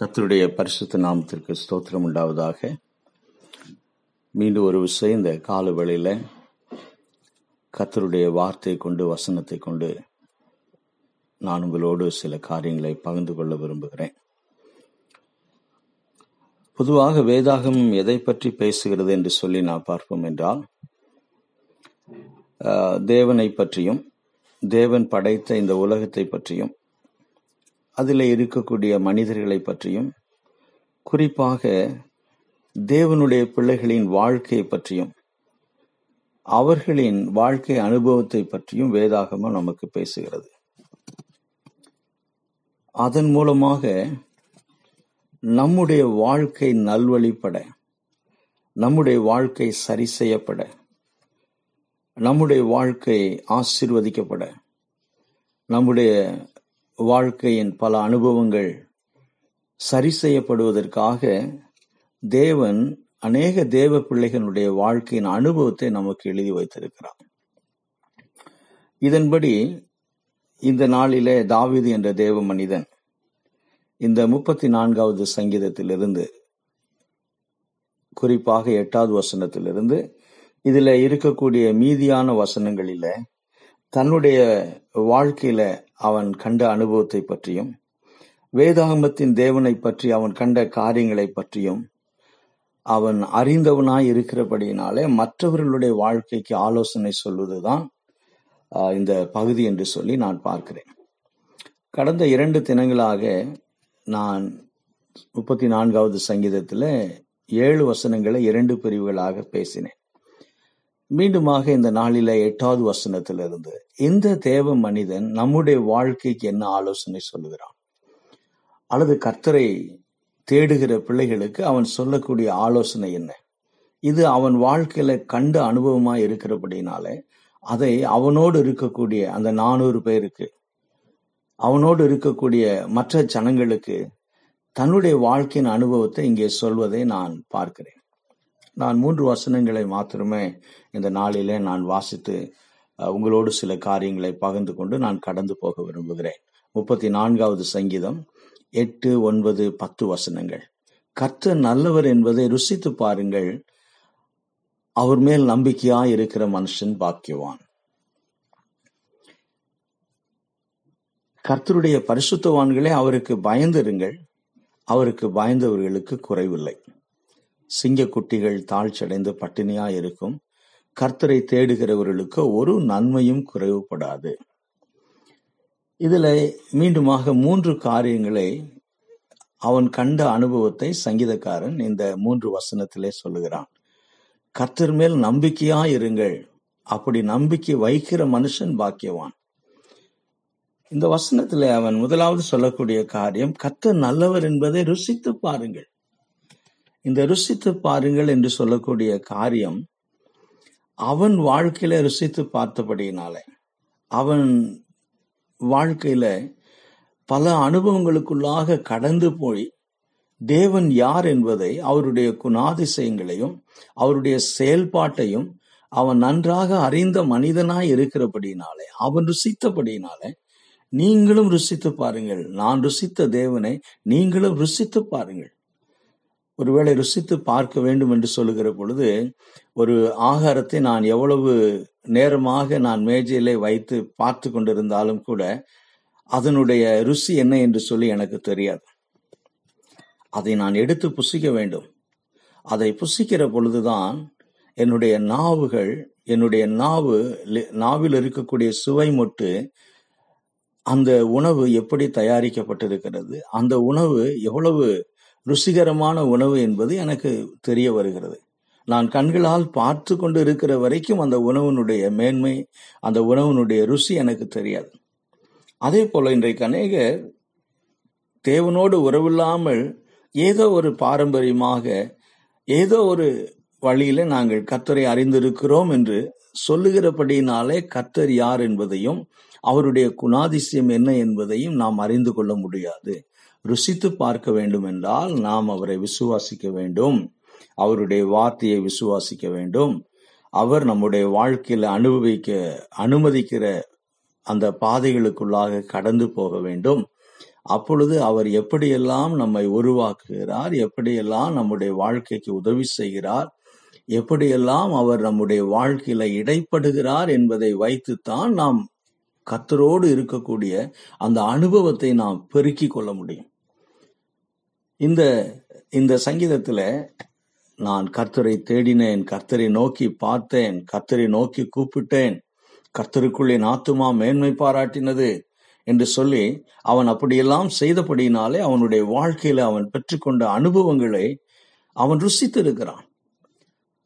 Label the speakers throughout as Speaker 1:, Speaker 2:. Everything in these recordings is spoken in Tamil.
Speaker 1: கத்தருடைய பரிசுத்த நாமத்திற்கு ஸ்தோத்திரம் உண்டாவதாக. மீண்டும் ஒரு விஷயம் இந்த கால வேளையில கத்தருடைய வார்த்தை கொண்டு வசனத்தை கொண்டு நான் உங்களோடு சில காரியங்களை பகிர்ந்து கொள்ள விரும்புகிறேன். பொதுவாக வேதாகமம் எதை பற்றி பேசுகிறது என்று சொல்லி நான் பார்ப்போம் என்றால் தேவனை பற்றியும் தேவன் படைத்த இந்த உலகத்தை பற்றியும் அதில் இருக்கக்கூடிய மனிதர்களை பற்றியும் குறிப்பாக தேவனுடைய பிள்ளைகளின் வாழ்க்கையை பற்றியும் அவர்களின் வாழ்க்கை அனுபவத்தை பற்றியும் வேதாகமம் நமக்கு பேசுகிறது. அதன் மூலமாக நம்முடைய வாழ்க்கை நல்வழிப்பட நம்முடைய வாழ்க்கை சரி செய்யப்பட நம்முடைய வாழ்க்கை ஆசிர்வதிக்கப்பட நம்முடைய வாழ்க்கையின் பல அனுபவங்கள் சரி செய்யப்படுவதற்காக தேவன் அநேக தேவ பிள்ளைகளுடைய வாழ்க்கையின் அனுபவத்தை நமக்கு எழுதி வைத்திருக்கிறார். இதன்படி இந்த நாளிலே தாவிது என்ற தேவ மனிதன் இந்த முப்பத்தி நான்காவது சங்கீதத்திலிருந்து குறிப்பாக எட்டாவது வசனத்திலிருந்து இதில் இருக்கக்கூடிய மீதியான வசனங்களில தன்னுடைய வாழ்க்கையில அவன் கண்ட அனுபவத்தை பற்றியும் வேதாகமத்தின் தேவனை பற்றி அவன் கண்ட காரியங்களை பற்றியும் அவன் அறிந்தவனாய் இருக்கிறபடியினாலே மற்றவர்களுடைய வாழ்க்கைக்கு ஆலோசனை சொல்வதுதான் இந்த பகுதி என்று சொல்லி நான் பார்க்கிறேன். கடந்த இரண்டு தினங்களாக நான் முப்பத்தி நான்காவது சங்கீதத்தில் ஏழு வசனங்களை இரண்டு பிரிவுகளாக பேசினேன். மீண்டுமாக இந்த நாளில எட்டாவது வசனத்திலிருந்து இந்த தேவ மனிதன் நம்முடைய வாழ்க்கைக்கு என்ன ஆலோசனை சொல்லுகிறான்? அல்லது கர்த்தரை தேடுகிற பிள்ளைகளுக்கு அவன் சொல்லக்கூடிய ஆலோசனை என்ன? இது அவன் வாழ்க்கையில கண்ட அனுபவமா இருக்கிறபடினாலே அதை அவனோடு இருக்கக்கூடிய அந்த நானூறு பேருக்கு அவனோடு இருக்கக்கூடிய மற்ற ஜனங்களுக்கு தன்னுடைய வாழ்க்கையின் அனுபவத்தை இங்கே சொல்வதை நான் பார்க்கிறேன். நான் மூன்று வசனங்களை மாத்திரமே இந்த நாளிலே நான் வாசித்து உங்களோடு சில காரியங்களை பகிர்ந்து கொண்டு நான் கடந்து போக விரும்புகிறேன். முப்பத்தி நான்காவது சங்கீதம் எட்டு ஒன்பது பத்து வசனங்கள். கர்த்தர் நல்லவர் என்பதை ருசித்து பாருங்கள். அவர் மேல் நம்பிக்கையா இருக்கிற மனுஷன் பாக்கியவான். கர்த்தருடைய பரிசுத்தவான்களே அவருக்கு பயந்திருங்கள். அவருக்கு பயந்தவர்களுக்கு குறைவில்லை. சிங்கக்குட்டிகள் தாழ்ச்சடைந்து பட்டினியா இருக்கும் கர்த்தரை தேடுகிறவர்களுக்கு ஒரு நன்மையும் குறைவுபடாது. இதுல மீண்டுமாக மூன்று காரியங்களை அவன் கண்ட அனுபவத்தை சங்கீதக்காரன் இந்த மூன்று வசனத்திலே சொல்லுகிறான். கர்த்தர் மேல் நம்பிக்கையா இருங்கள் அப்படி நம்பிக்கை வைக்கிற மனுஷன் பாக்கியவான். இந்த வசனத்திலே அவன் முதலாவது சொல்லக்கூடிய காரியம் கர்த்தர் நல்லவர் என்பதை ருசித்து பாருங்கள். இந்த ருசித்து பாருங்கள் என்று சொல்லக்கூடிய காரியம் அவன் வாழ்க்கையில ருசித்து பார்த்தபடியினாலே அவன் வாழ்க்கையில பல அனுபவங்களுக்குள்ளாக கடந்து போய் தேவன் யார் என்பதை அவருடைய குணாதிசயங்களையும் அவருடைய செயல்பாட்டையும் அவன் நன்றாக அறிந்த மனிதனாய் இருக்கிறபடியினாலே அவன் ருசித்தபடியினாலே நீங்களும் ருசித்து பாருங்கள். நான் ருசித்த தேவனை நீங்களும் ருசித்து பாருங்கள். ஒருவேளை ருசித்து பார்க்க வேண்டும் என்று சொல்லுகிற பொழுது ஒரு ஆகாரத்தை நான் எவ்வளவு நேரமாக நான் மேஜையிலே வைத்து பார்த்து கொண்டிருந்தாலும் கூட அதனுடைய ருசி என்ன என்று சொல்லி எனக்கு தெரியாது. அதை நான் எடுத்து புசிக்க வேண்டும். அதை புசிக்கிற பொழுதுதான் என்னுடைய நாவுகள் என்னுடைய நாவு நாவில் இருக்கக்கூடிய சுவை மொட்டு அந்த உணவு எப்படி தயாரிக்கப்பட்டிருக்கிறது அந்த உணவு எவ்வளவு ருசிகரமான உணவு என்பது எனக்கு தெரிய வருகிறது. நான் கண்களால் பார்த்து கொண்டு இருக்கிற வரைக்கும் அந்த உணவினுடைய மேன்மை அந்த உணவினுடைய ருசி எனக்கு தெரியாது. அதே போல இன்றைக்கு அநேகர் தேவனோடு உறவில்லாமல் ஏதோ ஒரு பாரம்பரியமாக ஏதோ ஒரு வழியில நாங்கள் கத்தரை அறிந்திருக்கிறோம் என்று சொல்லுகிறபடியினாலே கத்தர் யார் என்பதையும் அவருடைய குணாதிசயம் என்ன என்பதையும் நாம் அறிந்து கொள்ள முடியாது. ருசித்து பார்க்க வேண்டும் என்றால் நாம் அவரை விசுவாசிக்க வேண்டும். அவருடைய வார்த்தையை விசுவாசிக்க வேண்டும். அவர் நம்முடைய வாழ்க்கையில் அனுபவிக்க அனுமதிக்கிற அந்த பாதைகளுக்குள்ளாக கடந்து போக வேண்டும். அப்பொழுது அவர் எப்படியெல்லாம் நம்மை உருவாக்குகிறார் எப்படியெல்லாம் நம்முடைய வாழ்க்கைக்கு உதவி செய்கிறார் எப்படியெல்லாம் அவர் நம்முடைய வாழ்க்கையில இடைப்படுகிறார் என்பதை வைத்துத்தான் நாம் கத்தரோடு இருக்கக்கூடிய அந்த அனுபவத்தை நாம் பெருக்கிக் கொள்ள முடியும். இந்த இந்த சங்கீதத்துல நான் கர்த்தரை தேடினேன் கர்த்தரை நோக்கி பார்த்தேன் கர்த்தரை நோக்கி கூப்பிட்டேன் கர்த்தருக்குள்ளே நாத்துமா மேன்மை பாராட்டினது என்று சொல்லி அவன் அப்படியெல்லாம் செய்தபடியினாலே அவனுடைய வாழ்க்கையில அவன் பெற்றுக்கொண்ட அனுபவங்களை அவன் ருசித்திருக்கிறான்.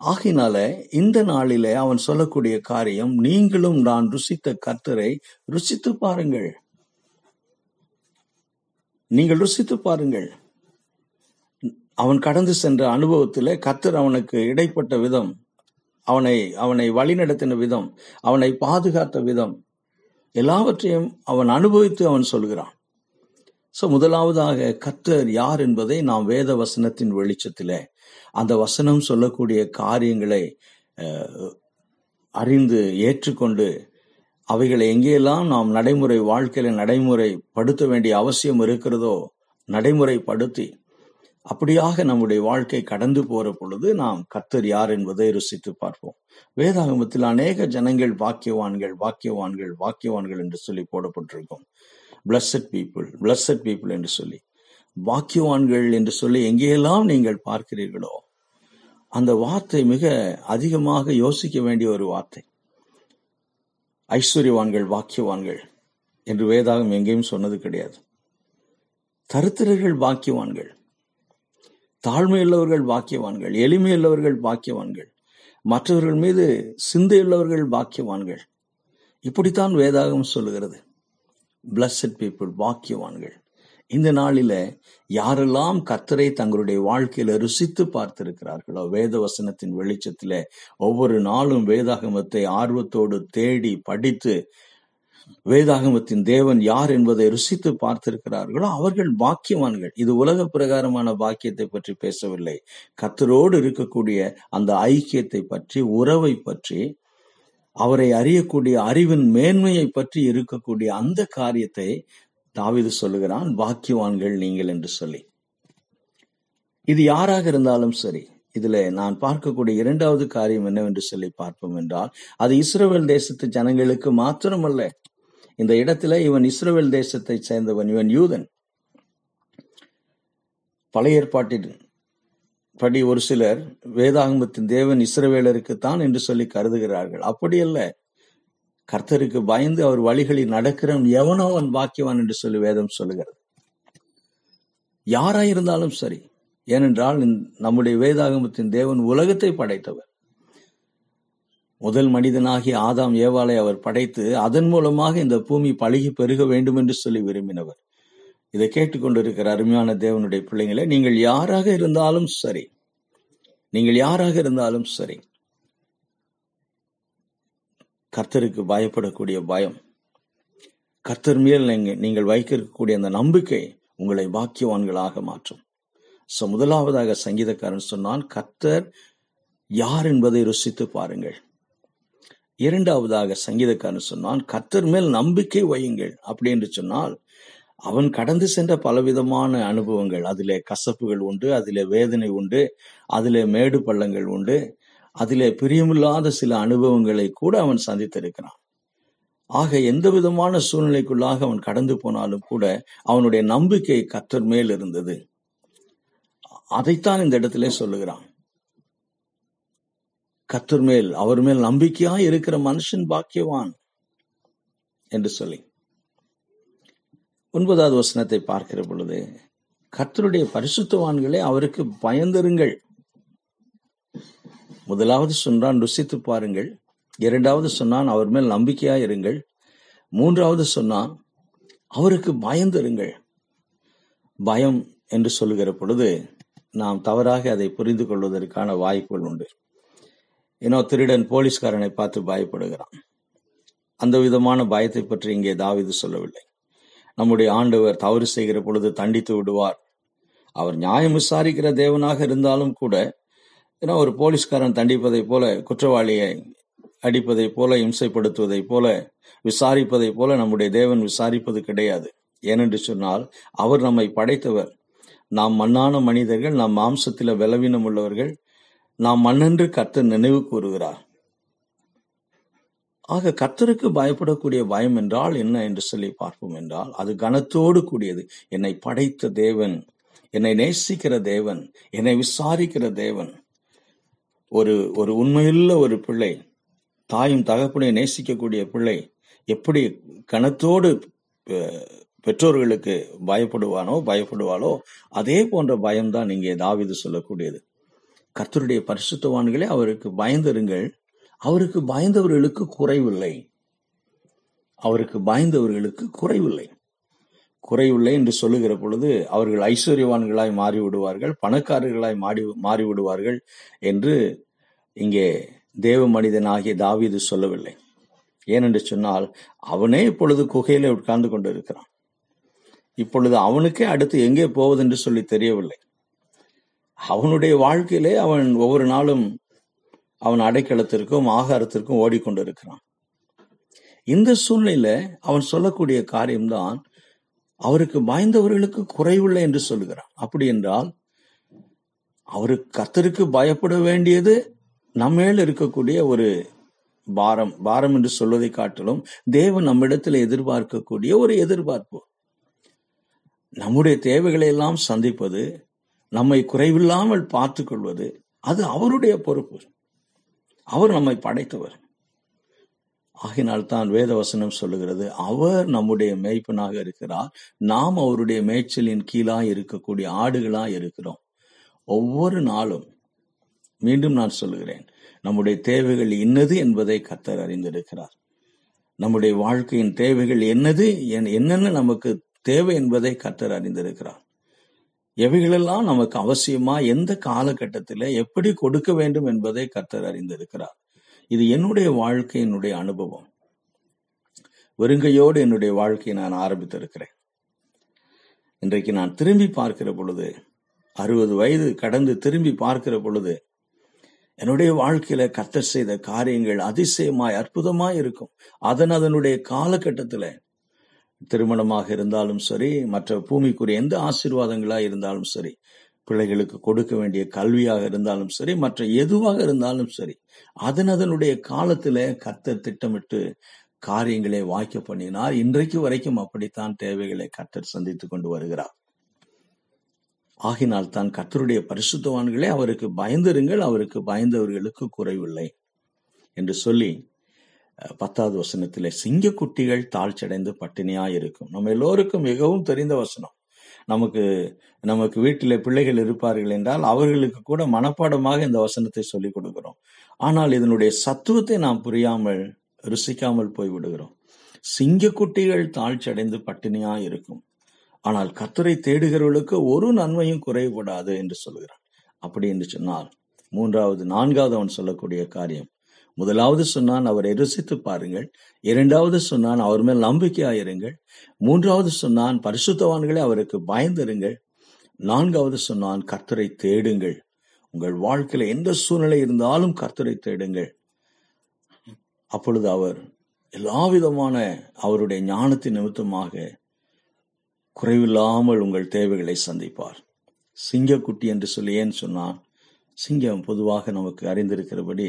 Speaker 1: ஆகினால இந்த நாளிலே அவன் சொல்லக்கூடிய காரியம் நீங்களும் நான் ருசித்த கர்த்தரை ருசித்து பாருங்கள். நீங்கள் ருசித்து பாருங்கள். அவன் கடந்து சென்ற அனுபவத்தில் கத்தர் அவனுக்கு இடைப்பட்ட விதம் அவனை அவனை வழிநடத்தின விதம் அவனை பாதுகாத்த விதம் எல்லாவற்றையும் அவன் அனுபவித்து அவன் சொல்கிறான். ஸோ முதலாவதாக கத்தர் யார் என்பதை நாம் வேத வசனத்தின் வெளிச்சத்தில் அந்த வசனம் சொல்லக்கூடிய காரியங்களை அறிந்து ஏற்றுக்கொண்டு அவைகளை எங்கேயெல்லாம் நாம் நடைமுறை வாழ்க்கையில நடைமுறைப்படுத்த வேண்டிய அவசியம் இருக்கிறதோ நடைமுறைப்படுத்தி அப்படியாக நம்முடைய வாழ்க்கை கடந்து போற பொழுது நாம் கத்தர் யார் என்பதை ருசித்து பார்ப்போம். வேதாகமத்தில் அநேக ஜனங்கள் பாக்கியவான்கள் பாக்கியவான்கள் பாக்கியவான்கள் என்று சொல்லி போடப்பட்டிருக்கும். பிளஸட் பீப்புள் பிளஸட் பீப்புள் என்று சொல்லி. பாக்கியவான்கள் என்று சொல்லி எங்கேயெல்லாம் நீங்கள் பார்க்கிறீர்களோ அந்த வார்த்தை மிக அதிகமாக யோசிக்க வேண்டிய ஒரு வார்த்தை. ஐஸ்வர்யவான்கள் பாக்கியவான்கள் என்று வேதாகம் எங்கேயும் சொன்னது கிடையாது. தருத்திரர்கள் பாக்கியவான்கள் தாழ்மையுள்ளவர்கள் பாக்கியவான்கள் எளிமையுள்ளவர்கள் பாக்கியவான்கள் மற்றவர்கள் மீது சிந்தையுள்ளவர்கள் பாக்கியவான்கள். இப்படித்தான் வேதாகம் சொல்லுகிறது. Blessed பீப்புள் பாக்கியவான்கள். இந்த நாளில யாரெல்லாம் கர்த்தரை தங்களுடைய வாழ்க்கையில ருசித்து பார்த்திருக்கிறார்களோ வேத வசனத்தின் வெளிச்சத்தில ஒவ்வொரு நாளும் வேதாகமத்தை ஆர்வத்தோடு தேடி படித்து வேதாகமத்தின் தேவன் யார் என்பதை ருசித்து பார்த்திருக்கிறார்களோ அவர்கள் பாக்கியவான்கள். இது உலக பிரகாரமான பாக்கியத்தை பற்றி பேசவில்லை. கத்தரோடு இருக்கக்கூடிய அந்த ஐக்கியத்தை பற்றி உறவை பற்றி அவரை அறியக்கூடிய அறிவின் மேன்மையை பற்றி இருக்கக்கூடிய அந்த காரியத்தை தாவிது சொல்லுகிறான் பாக்கியவான்கள் நீங்கள் என்று சொல்லி. இது யாராக இருந்தாலும் சரி இதுல நான் பார்க்கக்கூடிய இரண்டாவது காரியம் என்னவென்று சொல்லி பார்ப்போம் என்றால் அது இஸ்ரோவேல் தேசத்து ஜனங்களுக்கு மாத்திரமல்ல. இந்த இடத்துல இவன் இஸ்ரோவேல் தேசத்தை சேர்ந்தவன் இவன் யூதன். பழைய ஏற்பாட்டின் படி ஒரு சிலர் வேதாகமத்தின் தேவன் இஸ்ரவேலருக்குத்தான் என்று சொல்லி கருதுகிறார்கள். அப்படியல்ல கர்த்தருக்கு பயந்து அவர் வழிகளில் நடக்கிறவன் எவனோ அவன் பாக்கியவான் என்று சொல்லி வேதம் சொல்லுகிறது. யாராயிருந்தாலும் சரி ஏனென்றால் நம்முடைய வேதாகமத்தின் தேவன் உலகத்தை படைத்தவர். முதல் மனிதனாகிய ஆதாம் ஏவாளை அவர் படைத்து அதன் மூலமாக இந்த பூமி பழகி பெருக வேண்டும் என்று சொல்லி விரும்பினவர். இதை கேட்டுக்கொண்டிருக்கிற அருமையான தேவனுடைய பிள்ளைங்களை நீங்கள் யாராக இருந்தாலும் சரி நீங்கள் யாராக இருந்தாலும் சரி கர்த்தருக்கு பயப்படக்கூடிய பயம் கர்த்தர் மேல் நீங்கள் வைக்கக்கூடிய அந்த நம்பிக்கை உங்களை பாக்கியவான்களாக மாற்றும். சோ முதலாவதாக சங்கீதக்காரன் சொன்னான் கர்த்தர் யார் என்பதை ருசித்து பாருங்கள். இரண்டாவதாக சங்கீதக்காரன் சொன்னான் கர்த்தர் மேல் நம்பிக்கை வையுங்கள். அப்படி என்று சொன்னால் அவன் கடந்து சென்ற பலவிதமான அனுபவங்கள் அதிலே கசப்புகள் உண்டு அதிலே வேதனை உண்டு அதிலே மேடு பள்ளங்கள் உண்டு அதிலே பிரியமில்லாத சில அனுபவங்களை கூட அவன் சந்தித்திருக்கிறான். ஆக எந்த விதமான சூழ்நிலைக்குள்ளாக அவன் கடந்து போனாலும் கூட அவனுடைய நம்பிக்கை கத்தர் மேல் இருந்தது. அதைத்தான் இந்த இடத்துல சொல்லுகிறான். கத்தர் மேல் அவர் மேல் நம்பிக்கையா இருக்கிற மனுஷன் பாக்கியவான் என்று சொல்லி. ஒன்பதாவது வசனத்தை பார்க்கிற பொழுது கர்த்தருடைய பரிசுத்தவான்களே அவருக்கு பயந்திருங்கள். முதலாவது சொன்னான் ருசித்து பாருங்கள். இரண்டாவது சொன்னான் அவர் மேல் நம்பிக்கையா இருங்கள். மூன்றாவது சொன்னான் அவருக்கு பயந்திருங்கள். பயம் என்று சொல்லுகிற பொழுது நாம் தவறாக அதை புரிந்து கொள்வதற்கான வாய்ப்புகள் உண்டு. ஏன்னோ திருடன் போலீஸ்காரனை பார்த்து பயப்படுகிறான். அந்த விதமான பயத்தை பற்றி இங்கே தாவிது சொல்லவில்லை. நம்முடைய ஆண்டவர் தவறு செய்கிற பொழுது தண்டித்து விடுவார். அவர் நியாயம் விசாரிக்கிற தேவனாக இருந்தாலும் கூட ஏன்னா ஒரு போலீஸ்காரன் தண்டிப்பதைப் போல குற்றவாளியை அடிப்பதைப் போல இம்சைப்படுத்துவதைப் போல விசாரிப்பதைப் போல நம்முடைய தேவன் விசாரிப்பது கிடையாது. ஏனென்று சொன்னால் அவர் நம்மை படைத்தவர். நாம் மண்ணான மனிதர்கள் நாம் மாம்சத்தில் பலவீனம் உள்ளவர்கள் நாம் மண்ணென்று கர்த்தர் நினைவு கூறுகிறார். ஆக கர்த்தருக்கு பயப்படக்கூடிய பயம் என்றால் என்ன என்று சொல்லி பார்ப்போம் என்றால் அது கனத்தோடு கூடியது. என்னை படைத்த தேவன் என்னை நேசிக்கிற தேவன் என்னை விசாரிக்கிற தேவன் ஒரு ஒரு உண்மையுள்ள ஒரு பிள்ளை தாயும் தகப்பனை நேசிக்கக்கூடிய பிள்ளை எப்படி கனத்தோடு பெற்றோர்களுக்கு பயப்படுவானோ பயப்படுவாளோ அதே போன்ற பயம்தான் இங்கே தாவிது சொல்லக்கூடியது. கர்த்தருடைய பரிசுத்தவான்களே அவருக்கு பயந்திருங்கள். அவருக்கு பயந்தவர்களுக்கு குறைவில்லை. அவருக்கு பயந்தவர்களுக்கு குறைவில்லை. குறைவில்லை என்று சொல்லுகிற பொழுது அவர்கள் ஐஸ்வர்யவான்களாய் மாறி விடுவார்கள் பணக்காரர்களாய் மாறி மாறிவிடுவார்கள் என்று இங்கே தேவ மனிதனாகிய தாவீது சொல்லவில்லை. ஏனென்று சொன்னால் அவனே இப்பொழுது குகையில உட்கார்ந்து கொண்டிருக்கிறான். இப்பொழுது அவனுக்கே அடுத்து எங்கே போவதென்று சொல்லி தெரியவில்லை. அவனுடைய வாழ்க்கையிலே அவன் ஒவ்வொரு நாளும் அவன் அடைக்கலத்திற்கும் ஆகாரத்திற்கும் ஓடிக்கொண்டிருக்கிறான். இந்த சூழ்நிலையில அவன் சொல்லக்கூடிய காரியம்தான் அவருக்கு பயந்தவர்களுக்கு குறைவில்லை என்று சொல்லுகிறான் அப்படி என்றால் அவருக்கு கத்தருக்கு பயப்பட வேண்டியது நம்மேல் இருக்கக்கூடிய ஒரு பாரம் பாரம் என்று சொல்வதை காட்டிலும் தேவன் நம்மிடத்தில் எதிர்பார்க்கக்கூடிய ஒரு எதிர்பார்ப்பு. நம்முடைய தேவைகளை எல்லாம் சந்திப்பது நம்மை குறைவில்லாமல் பார்த்து கொள்வது அது அவருடைய பொறுப்பு. அவர் நம்மை படைத்தவர். ஆகினால் தான் வேதவசனம் சொல்லுகிறது அவர் நம்முடைய மேய்ப்பனாக இருக்கிறார். நாம் அவருடைய மேய்ச்சலின் கீழாய் இருக்கக்கூடிய ஆடுகளாய் இருக்கிறோம். ஒவ்வொரு நாளும் மீண்டும் நான் சொல்லுகிறேன் நம்முடைய தேவைகள் இன்னது என்பதை கத்தர் அறிந்திருக்கிறார். நம்முடைய வாழ்க்கையின் தேவைகள் என்னது என்- என்னென்ன நமக்கு தேவை என்பதை கர்த்தர் அறிந்திருக்கிறார். எவைகளெல்லாம் நமக்கு அவசியமா எந்த காலகட்டத்தில் எப்படி கொடுக்க வேண்டும் என்பதை கர்த்தர் அறிந்திருக்கிறார். இது என்னுடைய வாழ்க்கையினுடைய அனுபவம். வெறுங்கையோடு என்னுடைய வாழ்க்கையை நான் ஆரம்பித்திருக்கிறேன். இன்றைக்கு நான் திரும்பி பார்க்கிற பொழுது அறுபது வயது கடந்து திரும்பி பார்க்கிற பொழுது என்னுடைய வாழ்க்கையில கத்தர் செய்த காரியங்கள் அதிசயமாய் அற்புதமாய் இருக்கும். அதன் அதனுடைய காலகட்டத்துல திருமணமாக இருந்தாலும் சரி மற்ற பூமிக்குரிய எந்த ஆசீர்வாதங்களா இருந்தாலும் சரி பிள்ளைகளுக்கு கொடுக்க வேண்டிய கல்வியாக இருந்தாலும் சரி மற்ற எதுவாக இருந்தாலும் சரி அதன் அதனுடைய காலத்துல கர்த்தர் திட்டமிட்டு காரியங்களை வாய்க்க பண்ணினார். இன்றைக்கு வரைக்கும் அப்படித்தான் தேவைகளை கர்த்தர் சந்தித்துக் கொண்டு வருகிறார். ஆகினால் தான் கர்த்தருடைய பரிசுத்தவான்களே அவருக்கு பயந்திருங்கள் அவருக்கு பயந்தவர்களுக்கு குறைவில்லை என்று சொல்லி பத்தாவது வசனத்திலே சிங்கக்குட்டிகள் தாழ்ச்சடைந்து பட்டினியாய் இருக்கும் நம்ம எல்லோருக்கும் மிகவும் தெரிந்த வசனம். நமக்கு நமக்கு வீட்டில் பிள்ளைகள் இருப்பார்கள் என்றால் அவர்களுக்கு கூட மனப்பாடமாக இந்த வசனத்தை சொல்லிக் கொடுக்கிறோம். ஆனால் இதனுடைய சத்துவத்தை நாம் புரியாமல் ருசிக்காமல் போய் விடுகிறோம். சிங்கக்குட்டிகள் தாழ்ச்சடைந்து பட்டினியாக இருக்கும் ஆனால் கத்துரை தேடுகிறவர்களுக்கு ஒரு நன்மையும் குறைவுபடாது என்று சொல்கிறான். அப்படி என்று சொன்னால் மூன்றாவது நான்காவது அவன் சொல்லக்கூடிய காரியம் முதலாவது சொன்னான் அவரை ருசித்து பாருங்கள். இரண்டாவது சொன்னான் அவர் மேல் நம்பிக்கையாயிருங்கள் மூன்றாவது சொன்னான் பரிசுத்தவான்களை அவருக்கு பயந்திருங்கள். நான்காவது சொன்னான் கர்த்தரை தேடுங்கள். உங்கள் வாழ்க்கையில எந்த சூழ்நிலை இருந்தாலும் கர்த்தரை தேடுங்கள். அப்பொழுது அவர் எல்லா விதமான அவருடைய ஞானத்தின் நிமித்தமாக குறைவில்லாமல் உங்கள் தேவைகளை சந்திப்பார். சிங்கக்குட்டி என்று சொல்லி ஏன் சொன்னான்? சிங்கம் பொதுவாக நமக்கு அறிந்திருக்கிறபடி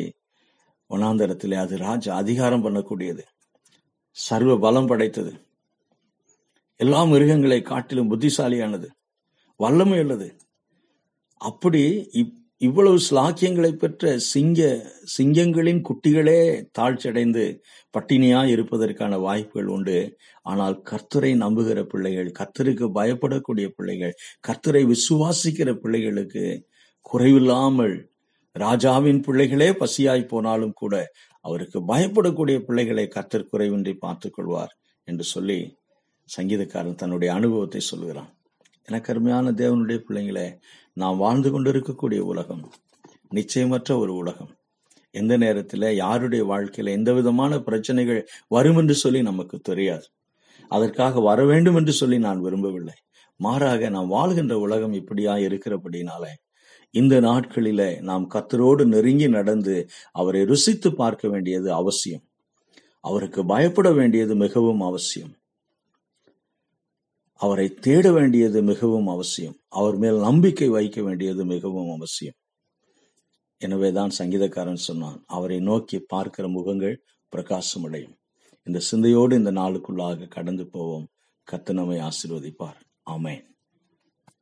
Speaker 1: வனாந்தரத்திலே அது ராஜா அதிகாரம் பண்ணக்கூடியது. சர்வ பலம் படைத்தது. எல்லா மிருகங்களை காட்டிலும் புத்திசாலியானது. வல்லமை உள்ளது. அப்படி இப்- இவ்வளவு ஸ்லாக்கியங்களை பெற்ற சிங்க சிங்கங்களின் குட்டிகளே தாழ்ச்சியடைந்து பட்டினியா இருப்பதற்கான வாய்ப்புகள் உண்டு. ஆனால் கர்த்தரை நம்புகிற பிள்ளைகள் கர்த்தருக்கு பயப்படக்கூடிய பிள்ளைகள் கர்த்தரை விசுவாசிக்கிற பிள்ளைகளுக்கு குறைவில்லாமல் ராஜாவின் பிள்ளைகளே பசியாய் போனாலும் கூட அவருக்கு பயப்படக்கூடிய பிள்ளைகளை கத்தர் குறைவின்றி பார்த்துக் கொள்வார் என்று சொல்லி சங்கீதக்காரன் தன்னுடைய அனுபவத்தை சொல்கிறான். எனக்கு அருமையான தேவனுடைய பிள்ளைங்களே நாம் வாழ்ந்து கொண்டிருக்கக்கூடிய உலகம் நிச்சயமற்ற ஒரு உலகம். எந்த நேரத்தில் யாருடைய வாழ்க்கையில எந்த விதமான பிரச்சனைகள் வரும் என்று சொல்லி நமக்கு தெரியாது. அதற்காக வர வேண்டும் என்று சொல்லி நான் விரும்பவில்லை. மாறாக நாம் வாழ்கின்ற உலகம் இப்படியா இருக்கிறபடினாலே இந்த நாட்களில நாம் கத்தரோடு நெருங்கி நடந்து அவரை ருசித்து பார்க்க வேண்டியது அவசியம். அவருக்கு பயப்பட வேண்டியது மிகவும் அவசியம். அவரை தேட வேண்டியது மிகவும் அவசியம். அவர் மேல் நம்பிக்கை வைக்க வேண்டியது மிகவும் அவசியம். எனவேதான் சங்கீதக்காரன் சொன்னான் அவரை நோக்கி பார்க்கிற முகங்கள் பிரகாசமடையும். இந்த சிந்தையோடு இந்த நாளுக்குள்ளாக கடந்து போவோம். கத்தனமை ஆசிர்வதிப்பார். ஆமேன்.